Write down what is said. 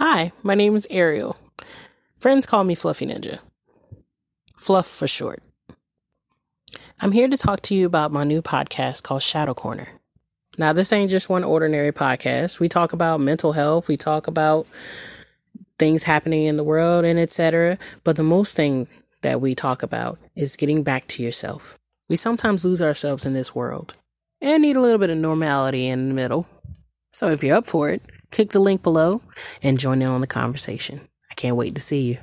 Hi, my name is Ariel. Friends call me Fluffy Ninja. Fluff for short. I'm here to talk to you about my new podcast called Shadow Corner. Now, this ain't just one ordinary podcast. We talk about mental health, we talk about things happening in the world and etc. But the most thing that we talk about is getting back to yourself. We sometimes lose ourselves in this world and need a little bit of normality in the middle. So if you're up for it, click the link below and join in on the conversation. I can't wait to see you.